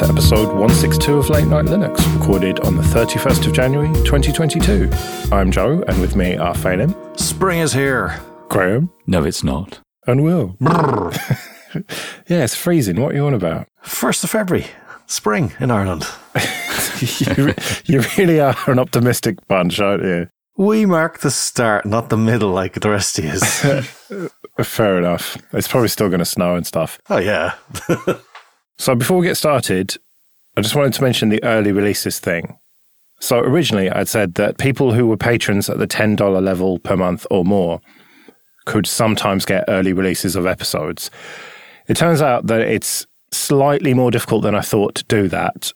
to episode 162 of Late Night Linux, recorded on the 31st of January 2022. I'm Joe, and with me are Phelim. Spring is here. Graham. No, it's not. And Will. yeah, it's freezing. What are you on about? 1st of February. Spring in Ireland. you, you really are an optimistic bunch, aren't you? We mark the start, not the middle like the rest of you. Fair enough. It's probably still going to snow and stuff. Oh, yeah. So before we get started, I just wanted to mention the early releases thing. So originally, I'd said that people who were patrons at the $10 level per month or more could sometimes get early releases of episodes. It turns out that it's slightly more difficult than I thought to do that.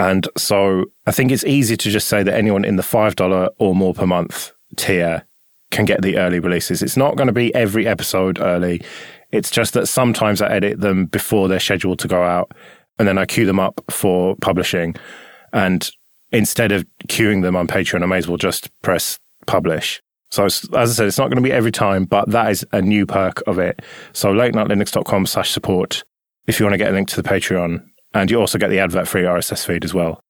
And so I think it's easy to just say that anyone in the $5 or more per month tier can get the early releases. It's not going to be every episode early. It's just that sometimes I edit them before they're scheduled to go out and then I queue them up for publishing. And instead of queuing them on Patreon, I may as well just press publish. So as I said, it's not going to be every time, but that is a new perk of it. So latenightlinux.com slash support if you want to get a link to the Patreon. And you also get the advert free RSS feed as well.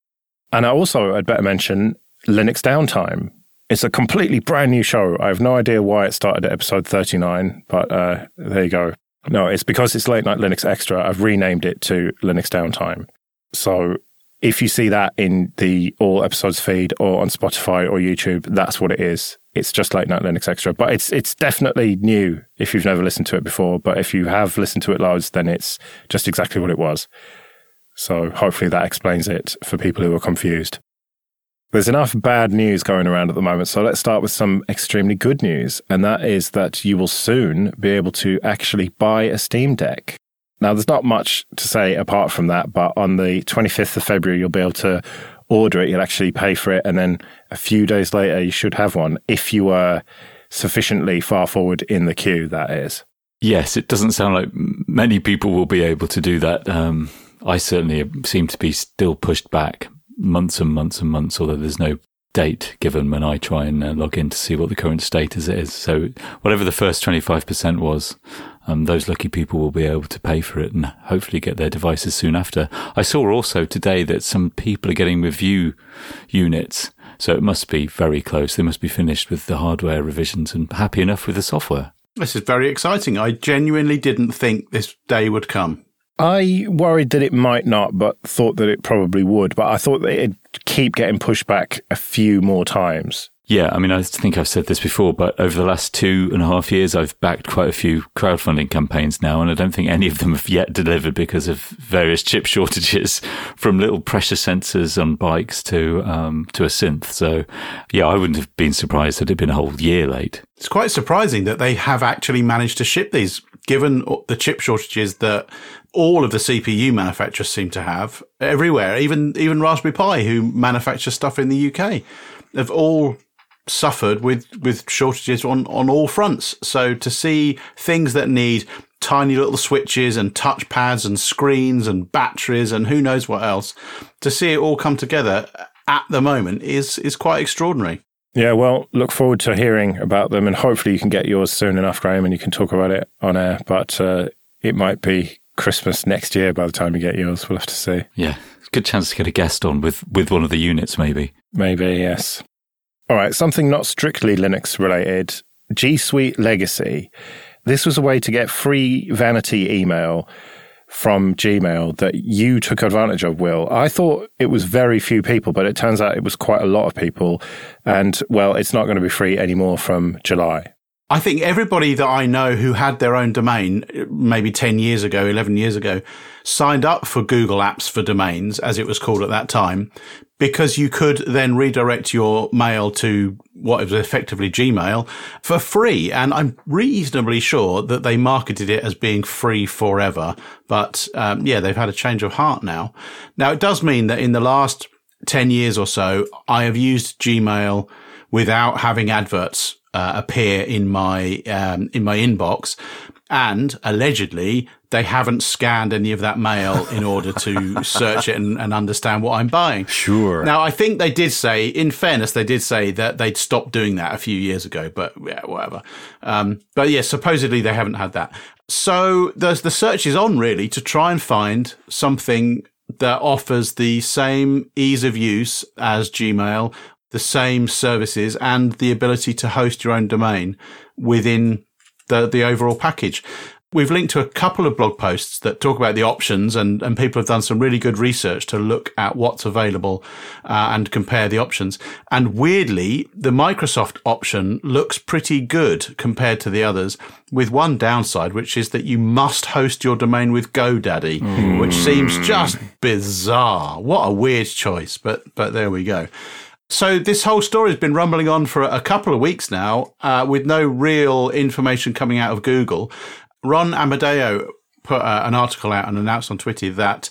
And I also, I'd better mention Linux Downtime. It's a completely brand new show. I have no idea why it started at episode 39, but uh, there you go. No, it's because it's Late Night Linux Extra. I've renamed it to Linux Downtime. So if you see that in the all episodes feed or on Spotify or YouTube, that's what it is. It's just Late Night Linux Extra, but it's it's definitely new if you've never listened to it before. But if you have listened to it loads, then it's just exactly what it was. So hopefully that explains it for people who are confused. There's enough bad news going around at the moment, so let's start with some extremely good news, and that is that you will soon be able to actually buy a Steam Deck. Now, there's not much to say apart from that, but on the 25th of February, you'll be able to order it. You'll actually pay for it. And then a few days later, you should have one if you are sufficiently far forward in the queue, that is. Yes, it doesn't sound like many people will be able to do that. Um, I certainly seem to be still pushed back months and months and months, although there's no date given when I try and uh, log in to see what the current status is. So whatever the first 25% was, um, those lucky people will be able to pay for it and hopefully get their devices soon after. I saw also today that some people are getting review units. So it must be very close. They must be finished with the hardware revisions and happy enough with the software. This is very exciting. I genuinely didn't think this day would come. I worried that it might not, but thought that it probably would. But I thought that it'd keep getting pushed back a few more times. Yeah, I mean, I think I've said this before, but over the last two and a half years, I've backed quite a few crowdfunding campaigns now, and I don't think any of them have yet delivered because of various chip shortages, from little pressure sensors on bikes to um, to a synth. So, yeah, I wouldn't have been surprised had it been a whole year late. It's quite surprising that they have actually managed to ship these, given the chip shortages that all of the CPU manufacturers seem to have everywhere. Even even Raspberry Pi, who manufacture stuff in the UK, have all suffered with with shortages on on all fronts. So to see things that need tiny little switches and touch pads and screens and batteries and who knows what else, to see it all come together at the moment is is quite extraordinary. Yeah, well, look forward to hearing about them, and hopefully you can get yours soon enough, Graham, and you can talk about it on air. But uh, it might be Christmas next year by the time you get yours. We'll have to see. Yeah, good chance to get a guest on with with one of the units, maybe. Maybe yes. All right, something not strictly Linux related. G Suite Legacy. This was a way to get free vanity email from Gmail that you took advantage of, Will. I thought it was very few people, but it turns out it was quite a lot of people. And well, it's not going to be free anymore from July. I think everybody that I know who had their own domain, maybe 10 years ago, 11 years ago, signed up for Google Apps for Domains, as it was called at that time, because you could then redirect your mail to what was effectively Gmail for free. And I'm reasonably sure that they marketed it as being free forever. But um, yeah, they've had a change of heart now. Now, it does mean that in the last 10 years or so, I have used Gmail without having adverts uh, appear in my um, in my inbox, and allegedly they haven't scanned any of that mail in order to search it and, and, understand what I'm buying. Sure. Now I think they did say, in fairness, they did say that they'd stopped doing that a few years ago, but yeah, whatever. Um, but yeah, supposedly they haven't had that. So the the search is on really to try and find something that offers the same ease of use as Gmail, the same services and the ability to host your own domain within the, the overall package. We've linked to a couple of blog posts that talk about the options and, and people have done some really good research to look at what's available uh, and compare the options. And weirdly, the Microsoft option looks pretty good compared to the others with one downside, which is that you must host your domain with GoDaddy, mm. which seems just bizarre. What a weird choice, but, but there we go. So this whole story has been rumbling on for a couple of weeks now, uh, with no real information coming out of Google. Ron Amadeo put uh, an article out and announced on Twitter that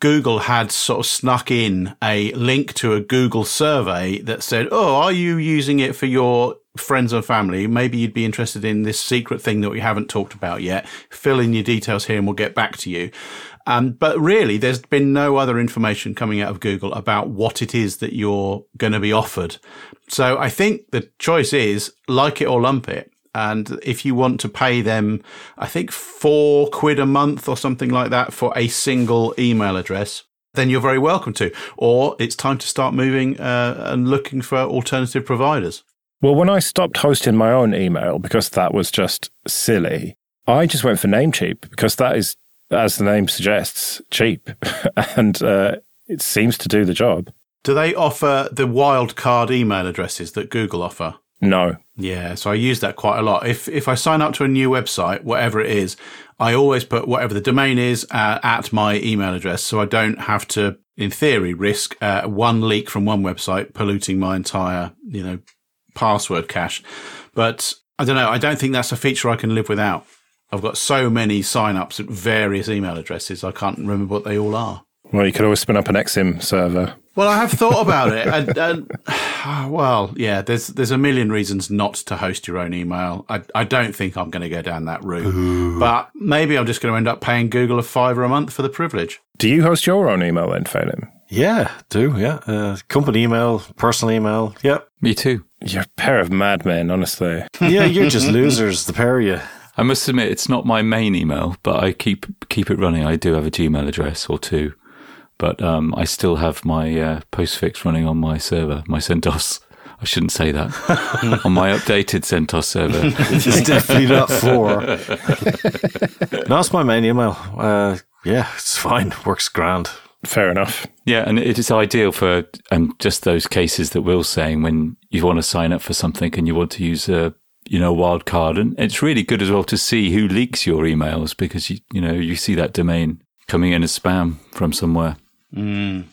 Google had sort of snuck in a link to a Google survey that said, Oh, are you using it for your friends and family? Maybe you'd be interested in this secret thing that we haven't talked about yet. Fill in your details here and we'll get back to you. Um, but really, there's been no other information coming out of Google about what it is that you're going to be offered. So I think the choice is like it or lump it. And if you want to pay them, I think four quid a month or something like that for a single email address, then you're very welcome to. Or it's time to start moving uh, and looking for alternative providers. Well, when I stopped hosting my own email because that was just silly, I just went for Namecheap because that is, as the name suggests, cheap. and uh, it seems to do the job. Do they offer the wildcard email addresses that Google offer? No. Yeah, so I use that quite a lot. If if I sign up to a new website, whatever it is, I always put whatever the domain is uh, at my email address, so I don't have to, in theory, risk uh, one leak from one website polluting my entire, you know, password cache. But I don't know. I don't think that's a feature I can live without. I've got so many sign-ups at various email addresses, I can't remember what they all are. Well, you could always spin up an Exim server. Well, I have thought about it. and, and, well, yeah, there's there's a million reasons not to host your own email. I, I don't think I'm going to go down that route. Ooh. But maybe I'm just going to end up paying Google a fiver a month for the privilege. Do you host your own email then, Phelim? Yeah, do, yeah. Uh, company email, personal email. Yep. Me too. You're a pair of madmen, honestly. yeah, you're just losers, the pair of you. I must admit, it's not my main email, but I keep keep it running. I do have a Gmail address or two but um, I still have my uh, postfix running on my server, my CentOS. I shouldn't say that on my updated CentOS server. it's definitely not four. no, it's my main email. Uh, yeah, it's fine. Works grand. Fair enough. Yeah, and it is ideal for um, just those cases that Will's saying when you want to sign up for something and you want to use a you know wild card, and it's really good as well to see who leaks your emails because you you know you see that domain coming in as spam from somewhere. Mm.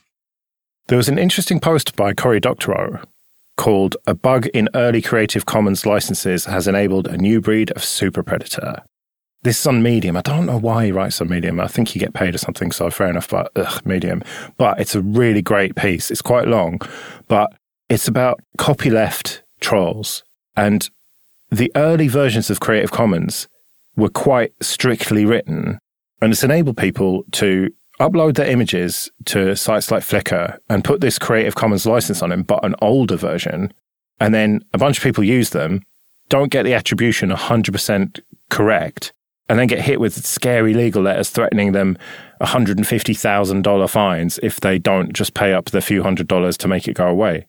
There was an interesting post by Cory Doctorow called A Bug in Early Creative Commons Licenses Has Enabled a New Breed of Super Predator. This is on Medium. I don't know why he writes on Medium. I think you get paid or something, so fair enough, but ugh, Medium. But it's a really great piece. It's quite long, but it's about copyleft trolls. And the early versions of Creative Commons were quite strictly written, and it's enabled people to upload their images to sites like Flickr and put this Creative Commons license on them, but an older version, and then a bunch of people use them, don't get the attribution 100% correct, and then get hit with scary legal letters threatening them $150,000 fines if they don't just pay up the few hundred dollars to make it go away.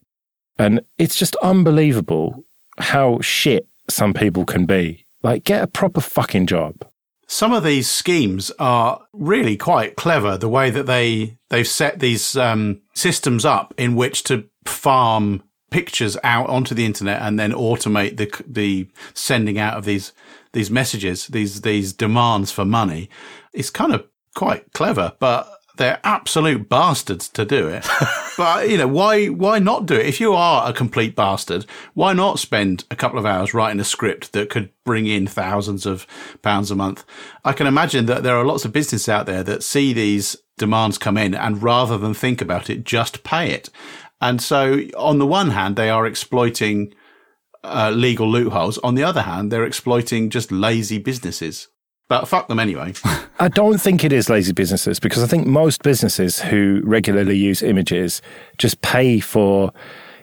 And it's just unbelievable how shit some people can be. Like, get a proper fucking job some of these schemes are really quite clever. The way that they they've set these um, systems up in which to farm pictures out onto the internet and then automate the the sending out of these these messages, these these demands for money. It's kind of quite clever, but they're absolute bastards to do it. but you know, why why not do it? If you are a complete bastard, why not spend a couple of hours writing a script that could bring in thousands of pounds a month? I can imagine that there are lots of businesses out there that see these demands come in and rather than think about it, just pay it. And so on the one hand, they are exploiting uh, legal loopholes. On the other hand, they're exploiting just lazy businesses. But fuck them anyway. I don't think it is lazy businesses because I think most businesses who regularly use images just pay for.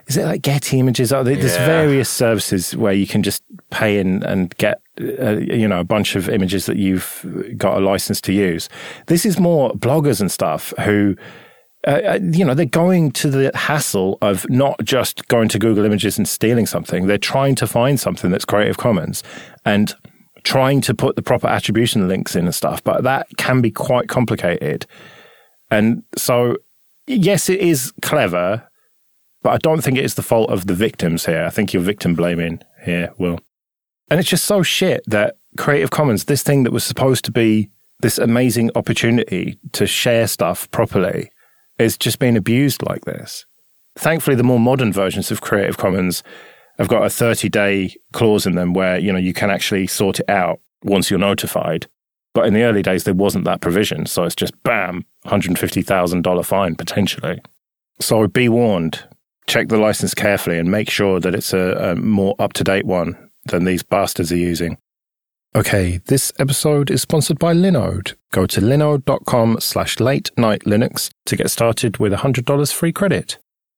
Is it like Getty Images? There's yeah. various services where you can just pay in and get uh, you know, a bunch of images that you've got a license to use. This is more bloggers and stuff who, uh, uh, you know, they're going to the hassle of not just going to Google Images and stealing something. They're trying to find something that's Creative Commons and trying to put the proper attribution links in and stuff. But that can be quite complicated. And so, yes, it is clever, but I don't think it is the fault of the victims here. I think you're victim blaming here, Will. And it's just so shit that Creative Commons, this thing that was supposed to be this amazing opportunity to share stuff properly, is just being abused like this. Thankfully, the more modern versions of Creative Commons have got a 30 day clause in them where, you know, you can actually sort it out once you're notified. But in the early days, there wasn't that provision. So it's just bam, $150,000 fine potentially. So be warned, check the license carefully and make sure that it's a, a more up to date one than these bastards are using. Okay, this episode is sponsored by Linode. Go to linode.com slash late night Linux to get started with $100 free credit.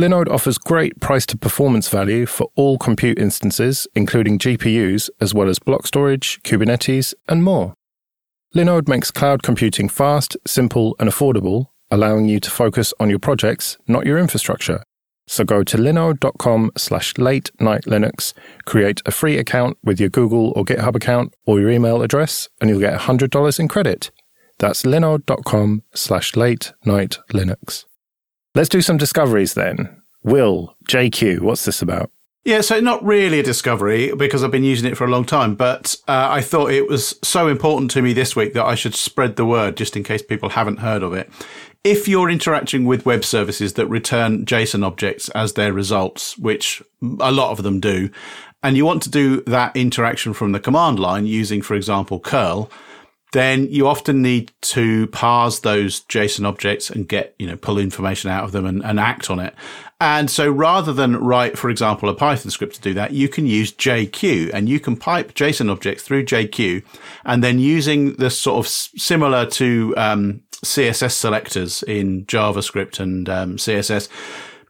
Linode offers great price to performance value for all compute instances, including GPUs, as well as block storage, Kubernetes, and more. Linode makes cloud computing fast, simple, and affordable, allowing you to focus on your projects, not your infrastructure. So go to linode.com slash late night Linux, create a free account with your Google or GitHub account or your email address, and you'll get $100 in credit. That's linode.com slash late night Linux. Let's do some discoveries then. Will, JQ, what's this about? Yeah, so not really a discovery because I've been using it for a long time, but uh, I thought it was so important to me this week that I should spread the word just in case people haven't heard of it if you're interacting with web services that return JSON objects as their results, which a lot of them do, and you want to do that interaction from the command line using, for example, curl, then you often need to parse those JSON objects and get, you know, pull information out of them and, and act on it. And so rather than write, for example, a Python script to do that, you can use JQ and you can pipe JSON objects through JQ and then using the sort of similar to, um, CSS selectors in JavaScript and um, CSS,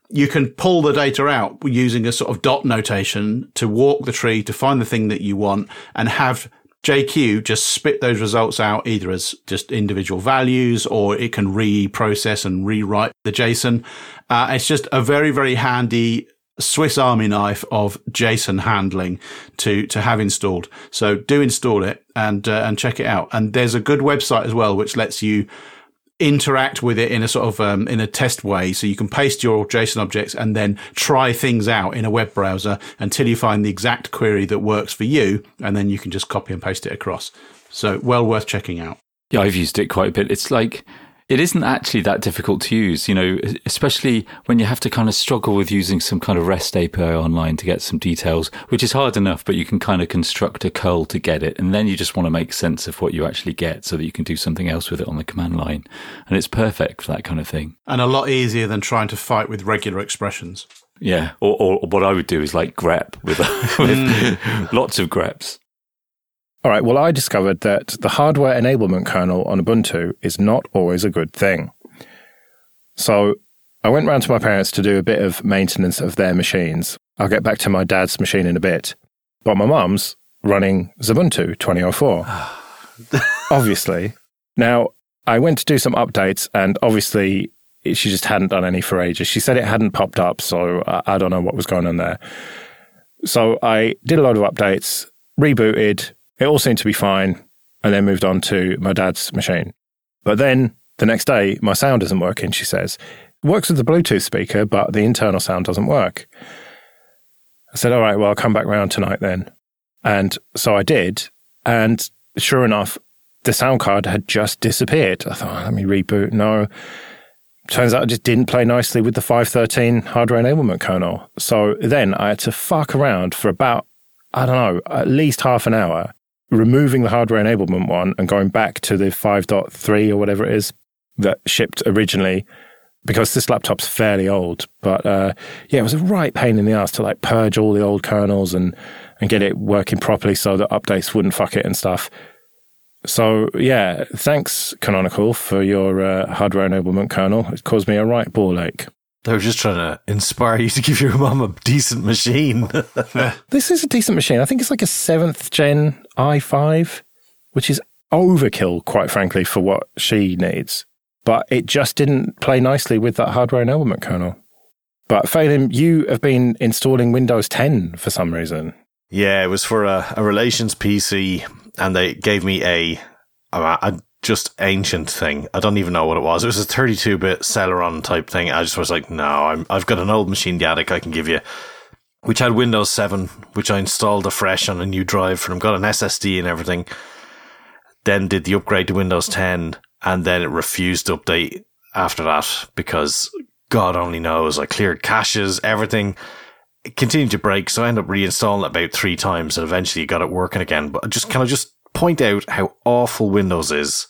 you can pull the data out using a sort of dot notation to walk the tree to find the thing that you want and have JQ just spit those results out either as just individual values or it can reprocess and rewrite the JSON. Uh, it's just a very, very handy Swiss Army knife of JSON handling to to have installed. So do install it and uh, and check it out. And there's a good website as well which lets you interact with it in a sort of um, in a test way. So you can paste your JSON objects and then try things out in a web browser until you find the exact query that works for you, and then you can just copy and paste it across. So well worth checking out. Yeah, I've used it quite a bit. It's like it isn't actually that difficult to use, you know, especially when you have to kind of struggle with using some kind of REST API online to get some details, which is hard enough, but you can kind of construct a curl to get it. And then you just want to make sense of what you actually get so that you can do something else with it on the command line. And it's perfect for that kind of thing. And a lot easier than trying to fight with regular expressions. Yeah. Or, or what I would do is like grep with, with mm. lots of greps. All right, well, I discovered that the hardware enablement kernel on Ubuntu is not always a good thing. So I went round to my parents to do a bit of maintenance of their machines. I'll get back to my dad's machine in a bit. But my mum's running Xubuntu 2004. obviously. Now, I went to do some updates, and obviously, she just hadn't done any for ages. She said it hadn't popped up, so I don't know what was going on there. So I did a lot of updates, rebooted, it all seemed to be fine, and then moved on to my dad's machine. But then the next day, my sound isn't working, she says. It works with the Bluetooth speaker, but the internal sound doesn't work. I said, All right, well, I'll come back round tonight then. And so I did. And sure enough, the sound card had just disappeared. I thought, oh, let me reboot. No. Turns out I just didn't play nicely with the 513 hardware enablement kernel. So then I had to fuck around for about, I don't know, at least half an hour removing the hardware enablement one and going back to the 5.3 or whatever it is that shipped originally because this laptop's fairly old. But uh, yeah, it was a right pain in the ass to like purge all the old kernels and and get it working properly so that updates wouldn't fuck it and stuff. So yeah, thanks Canonical for your uh, hardware enablement kernel. It caused me a right ball ache. They were just trying to inspire you to give your mum a decent machine. This is a decent machine. I think it's like a seventh gen i5, which is overkill, quite frankly, for what she needs. But it just didn't play nicely with that hardware enablement kernel. But Phelim, you have been installing Windows 10 for some reason. yeah, it was for a, a relations PC, and they gave me a, a, a just ancient thing. I don't even know what it was. It was a 32 bit Celeron type thing. I just was like, no, I'm, I've got an old machine, the attic I can give you, which had Windows 7, which I installed afresh on a new drive from, got an SSD and everything. Then did the upgrade to Windows 10, and then it refused to update after that because God only knows. I cleared caches, everything. It continued to break, so I ended up reinstalling it about three times and eventually got it working again. But just can I just point out how awful Windows is?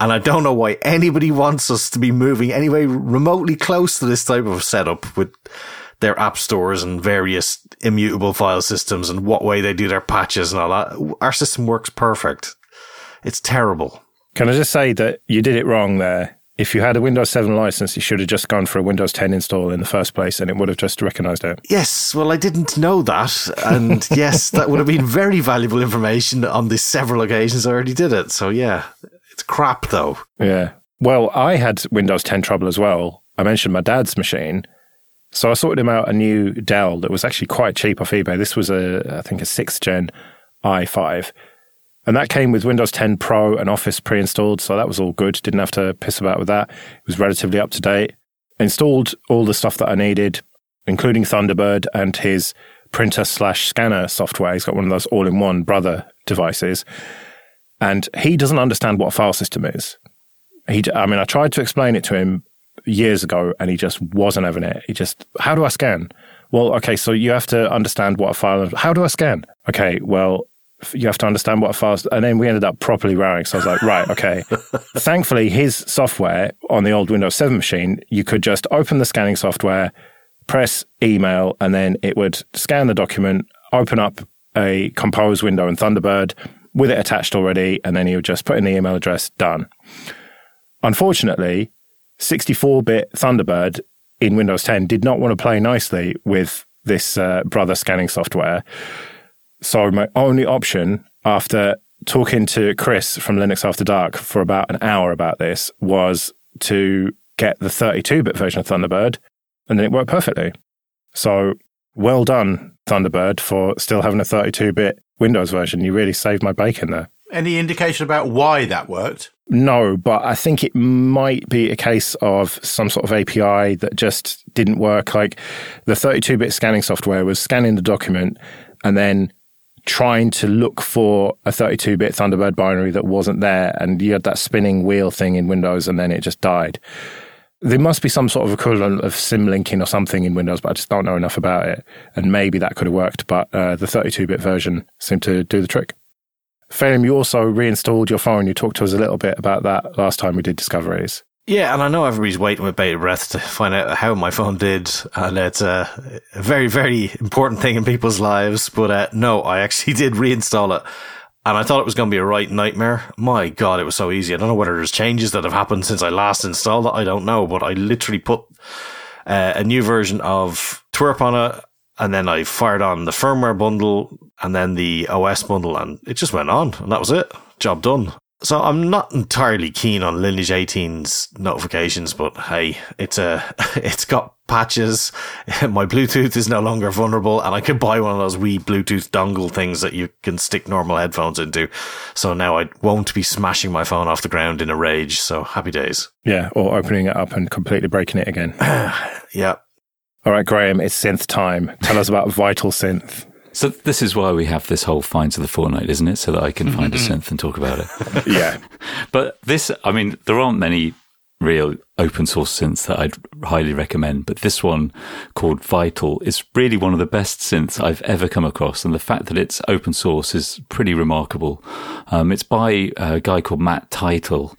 And I don't know why anybody wants us to be moving anyway remotely close to this type of setup with their app stores and various immutable file systems and what way they do their patches and all that. Our system works perfect. It's terrible. Can I just say that you did it wrong there? If you had a Windows 7 license, you should have just gone for a Windows 10 install in the first place and it would have just recognized it. Yes, well, I didn't know that. And yes, that would have been very valuable information on the several occasions I already did it. So yeah, crap though. Yeah. Well, I had Windows 10 trouble as well. I mentioned my dad's machine. So I sorted him out a new Dell that was actually quite cheap off eBay. This was a, I think, a sixth gen i5. And that came with Windows 10 Pro and Office pre installed. So that was all good. Didn't have to piss about with that. It was relatively up to date. Installed all the stuff that I needed, including Thunderbird and his printer slash scanner software. He's got one of those all in one brother devices. And he doesn't understand what a file system is. He, I mean, I tried to explain it to him years ago and he just wasn't having it. He just, how do I scan? Well, okay, so you have to understand what a file. How do I scan? Okay, well, you have to understand what a file. And then we ended up properly rowing. So I was like, right, okay. Thankfully, his software on the old Windows 7 machine, you could just open the scanning software, press email, and then it would scan the document, open up a compose window in Thunderbird with it attached already, and then you just put in the email address, done. Unfortunately, 64 bit Thunderbird in Windows 10 did not want to play nicely with this uh, brother scanning software. So, my only option after talking to Chris from Linux After Dark for about an hour about this was to get the 32 bit version of Thunderbird, and then it worked perfectly. So, well done, Thunderbird, for still having a 32 bit Windows version. You really saved my bacon there. Any indication about why that worked? No, but I think it might be a case of some sort of API that just didn't work. Like the 32 bit scanning software was scanning the document and then trying to look for a 32 bit Thunderbird binary that wasn't there. And you had that spinning wheel thing in Windows and then it just died. There must be some sort of equivalent of symlinking or something in Windows, but I just don't know enough about it. And maybe that could have worked, but uh, the 32 bit version seemed to do the trick. Phelim, you also reinstalled your phone. You talked to us a little bit about that last time we did discoveries. Yeah, and I know everybody's waiting with bated breath to find out how my phone did, and it's a, a very, very important thing in people's lives. But uh, no, I actually did reinstall it, and I thought it was going to be a right nightmare. My God, it was so easy. I don't know whether there's changes that have happened since I last installed it. I don't know, but I literally put uh, a new version of TWRP on it, and then I fired on the firmware bundle and then the OS bundle, and it just went on, and that was it. Job done. So I'm not entirely keen on Lineage 18's notifications, but hey, it's a, it's got patches. My Bluetooth is no longer vulnerable, and I could buy one of those wee Bluetooth dongle things that you can stick normal headphones into. So now I won't be smashing my phone off the ground in a rage. So happy days. Yeah, or opening it up and completely breaking it again. Yeah. All right, Graham, it's synth time. Tell us about Vital Synth. So this is why we have this whole finds of the fortnight, isn't it? So that I can find a mm-hmm. synth and talk about it. Yeah. But this, I mean, there aren't many real open source synths that I'd highly recommend. But this one called Vital is really one of the best synths I've ever come across. And the fact that it's open source is pretty remarkable. Um, it's by a guy called Matt Tytel,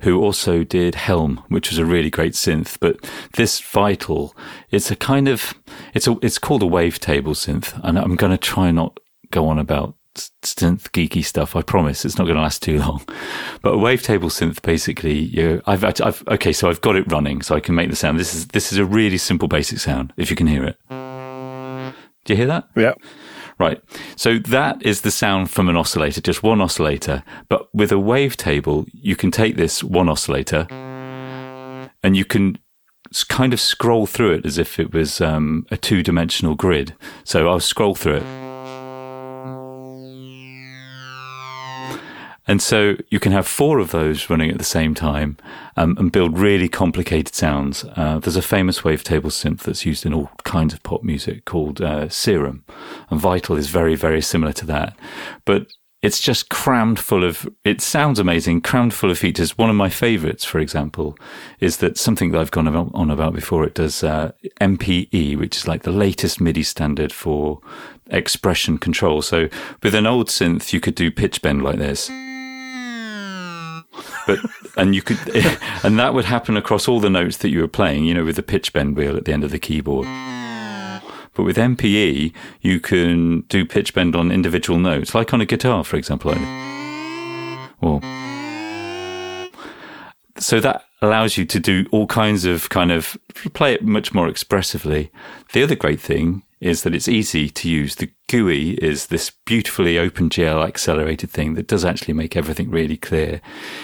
who also did Helm, which was a really great synth. But this Vital, it's a kind of, it's a, it's called a wavetable synth. And I'm going to try not go on about synth geeky stuff. I promise it's not going to last too long. But a wavetable synth, basically, you, I've, I've, okay, so I've got it running, so I can make the sound. This is this is a really simple, basic sound. If you can hear it, do you hear that? Yeah. Right. So that is the sound from an oscillator, just one oscillator. But with a wavetable, you can take this one oscillator and you can kind of scroll through it as if it was um, a two dimensional grid. So I'll scroll through it. And so you can have four of those running at the same time um, and build really complicated sounds. Uh, there's a famous wavetable synth that's used in all kinds of pop music called uh, Serum, and Vital is very, very similar to that. But it's just crammed full of, it sounds amazing, crammed full of features. One of my favorites, for example, is that something that I've gone on about before. It does uh, MPE, which is like the latest MIDI standard for expression control. So with an old synth, you could do pitch bend like this but and you could and that would happen across all the notes that you were playing you know with the pitch bend wheel at the end of the keyboard. But with MPE you can do pitch bend on individual notes like on a guitar for example. Or so that allows you to do all kinds of kind of play it much more expressively. The other great thing is that it's easy to use. The GUI is this beautifully OpenGL accelerated thing that does actually make everything really clear.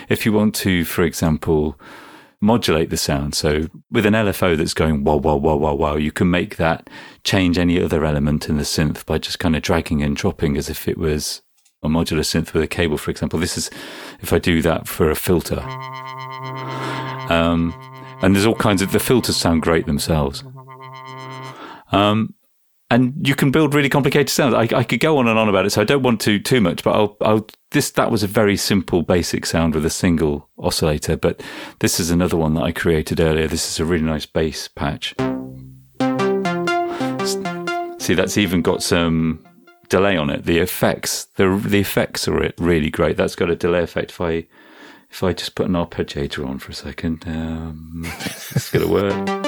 If you want to, for example, modulate the sound. So with an LFO that's going wah, wah, wah, wah, wah, you can make that change any other element in the synth by just kind of dragging and dropping as if it was a modular synth with a cable, for example. This is if I do that for a filter. Um, and there's all kinds of, the filters sound great themselves. Um, and you can build really complicated sounds. I, I, could go on and on about it, so I don't want to too much. But I'll, I'll, this that was a very simple, basic sound with a single oscillator. But this is another one that I created earlier. This is a really nice bass patch. See, that's even got some delay on it. The effects, the the effects are really great. That's got a delay effect. If I if I just put an arpeggiator on for a second, um, it's going to work.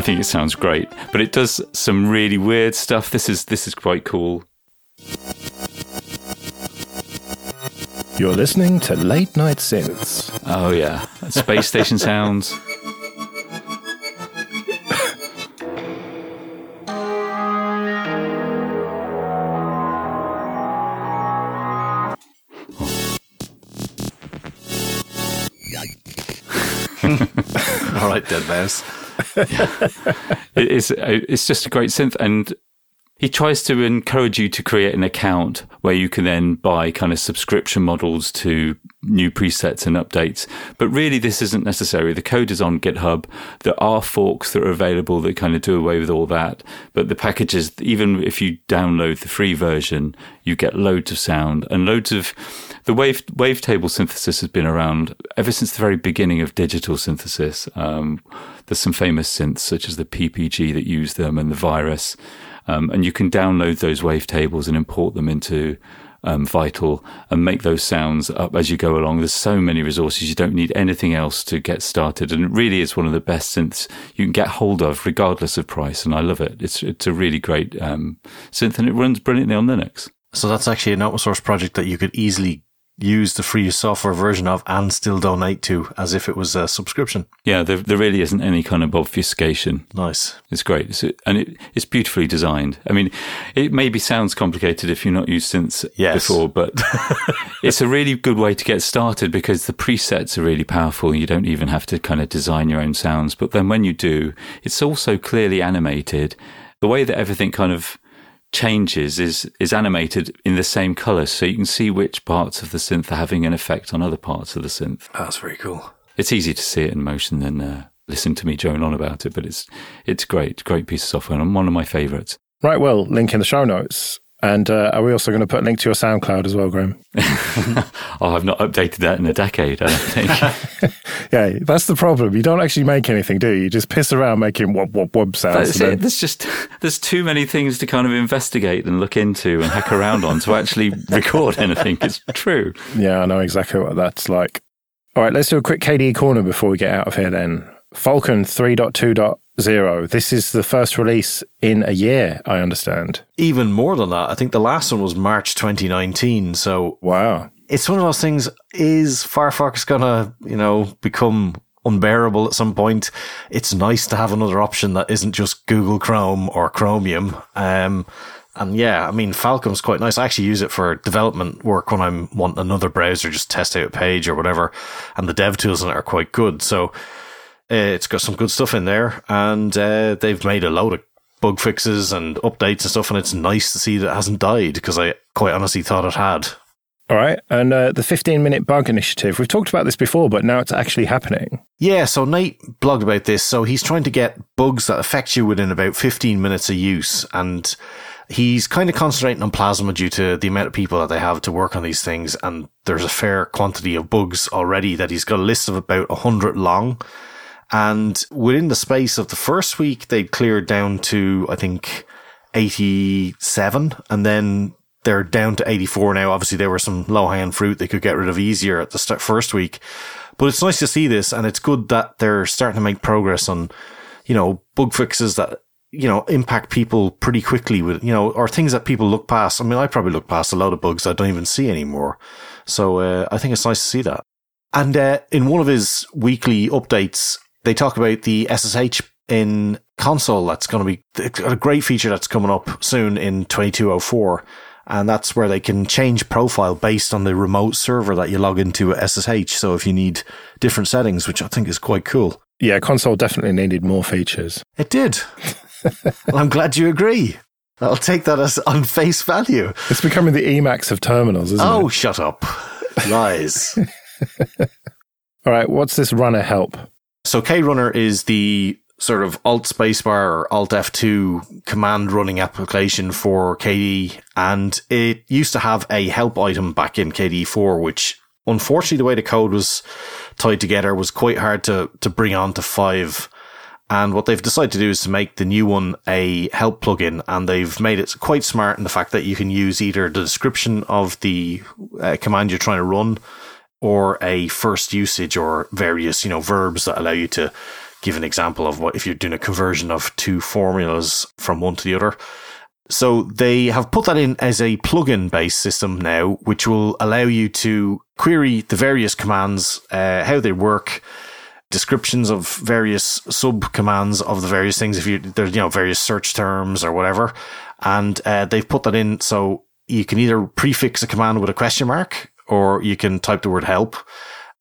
I think it sounds great, but it does some really weird stuff. This is this is quite cool. You're listening to Late Night Synths. Oh yeah, space station sounds. All right, deadmau5. it's uh, it's just a great synth, and he tries to encourage you to create an account where you can then buy kind of subscription models to new presets and updates. But really, this isn't necessary. The code is on GitHub. There are forks that are available that kind of do away with all that. But the packages, even if you download the free version, you get loads of sound and loads of the wave wavetable synthesis has been around ever since the very beginning of digital synthesis. Um, there's some famous synths such as the PPG that use them and the Virus. Um, and you can download those wavetables and import them into um, Vital and make those sounds up as you go along. There's so many resources. You don't need anything else to get started. And it really is one of the best synths you can get hold of, regardless of price. And I love it. It's, it's a really great um, synth and it runs brilliantly on Linux. So that's actually an open source project that you could easily use the free software version of and still donate to as if it was a subscription. Yeah, there, there really isn't any kind of obfuscation. Nice. It's great. It's, and it, it's beautifully designed. I mean, it maybe sounds complicated if you're not used synths yes. before, but it's a really good way to get started because the presets are really powerful. You don't even have to kind of design your own sounds. But then when you do, it's also clearly animated. The way that everything kind of changes is is animated in the same color, so you can see which parts of the synth are having an effect on other parts of the synth. That's very cool. It's easy to see it in motion than uh, listen to me drone on about it, but it's it's great, great piece of software and one of my favorites. Right, well, link in the show notes. And uh, are we also going to put a link to your SoundCloud as well, Graham? oh, I've not updated that in a decade, I don't think. yeah, that's the problem. You don't actually make anything, do you? You just piss around making whoop, whoop, whoop sounds. Then... There's just there's too many things to kind of investigate and look into and hack around on to actually record anything. It's true. Yeah, I know exactly what that's like. All right, let's do a quick KDE corner before we get out of here then. Falkon 3.2.0. This is the first release in a year, I understand. Even more than that. I think the last one was March 2019. So, wow. It's one of those things. Is Firefox going to, you know, become unbearable at some point? It's nice to have another option that isn't just Google Chrome or Chromium. Um, and yeah, I mean, Falkon's quite nice. I actually use it for development work when I'm want another browser, just test out a page or whatever. And the dev tools in it are quite good. So, it's got some good stuff in there, and uh, they've made a load of bug fixes and updates and stuff, and it's nice to see that it hasn't died because I quite honestly thought it had. All right. And uh, the 15 minute bug initiative, we've talked about this before, but now it's actually happening. Yeah. So Nate blogged about this. So he's trying to get bugs that affect you within about 15 minutes of use. And he's kind of concentrating on Plasma due to the amount of people that they have to work on these things. And there's a fair quantity of bugs already that he's got a list of about 100 long. And within the space of the first week, they cleared down to, I think, 87. And then they're down to 84 now. Obviously, there were some low hanging fruit they could get rid of easier at the start, first week. But it's nice to see this. And it's good that they're starting to make progress on, you know, bug fixes that, you know, impact people pretty quickly with, you know, or things that people look past. I mean, I probably look past a lot of bugs I don't even see anymore. So, uh, I think it's nice to see that. And, uh, in one of his weekly updates, they talk about the SSH in Konsole. That's going to be a great feature that's coming up soon in 2204. And that's where they can change profile based on the remote server that you log into at SSH. So if you need different settings, which I think is quite cool. Yeah, Konsole definitely needed more features. It did. well, I'm glad you agree. I'll take that as on face value. It's becoming the Emacs of terminals, isn't oh, it? Oh, shut up. Lies. All right, what's this runner help? So KRunner is the sort of Alt spacebar or Alt F2 command running application for KDE. And it used to have a help item back in KDE 4, which unfortunately the way the code was tied together was quite hard to, to bring on to 5. And what they've decided to do is to make the new one a help plugin, and they've made it quite smart in the fact that you can use either the description of the uh, command you're trying to run or a first usage or various, you know, verbs that allow you to give an example of what if you're doing a conversion of two formulas from one to the other. So they have put that in as a plugin based system now, which will allow you to query the various commands, uh, how they work, descriptions of various sub commands of the various things. If you, there's, you know, various search terms or whatever. And, uh, they've put that in so you can either prefix a command with a question mark or you can type the word help.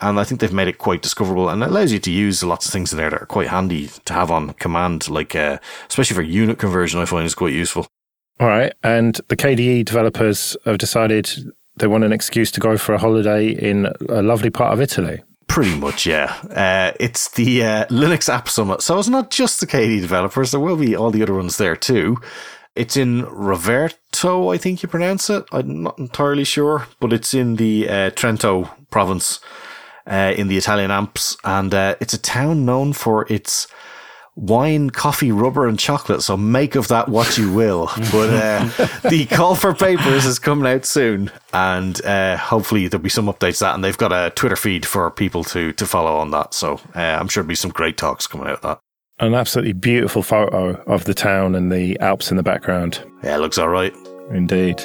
And I think they've made it quite discoverable and it allows you to use lots of things in there that are quite handy to have on command, like, uh, especially for unit conversion, I find is quite useful. All right. And the KDE developers have decided they want an excuse to go for a holiday in a lovely part of Italy. Pretty much, yeah. Uh, it's the uh, Linux App Summit. So it's not just the KDE developers. There will be all the other ones there too. It's in Roverto, I think you pronounce it. I'm not entirely sure, but it's in the uh, Trento province uh, in the Italian Alps, and uh, it's a town known for its wine, coffee, rubber, and chocolate. So make of that what you will. but uh, the call for papers is coming out soon, and uh, hopefully there'll be some updates to that. And they've got a Twitter feed for people to to follow on that. So uh, I'm sure there'll be some great talks coming out of that an absolutely beautiful photo of the town and the Alps in the background. Yeah, it looks all right. Indeed.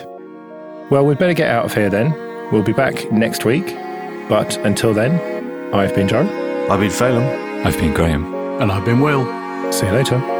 Well, we'd better get out of here then. We'll be back next week. But until then, I've been Joe. I've been Phelim. I've been Graham. And I've been Will. See you later.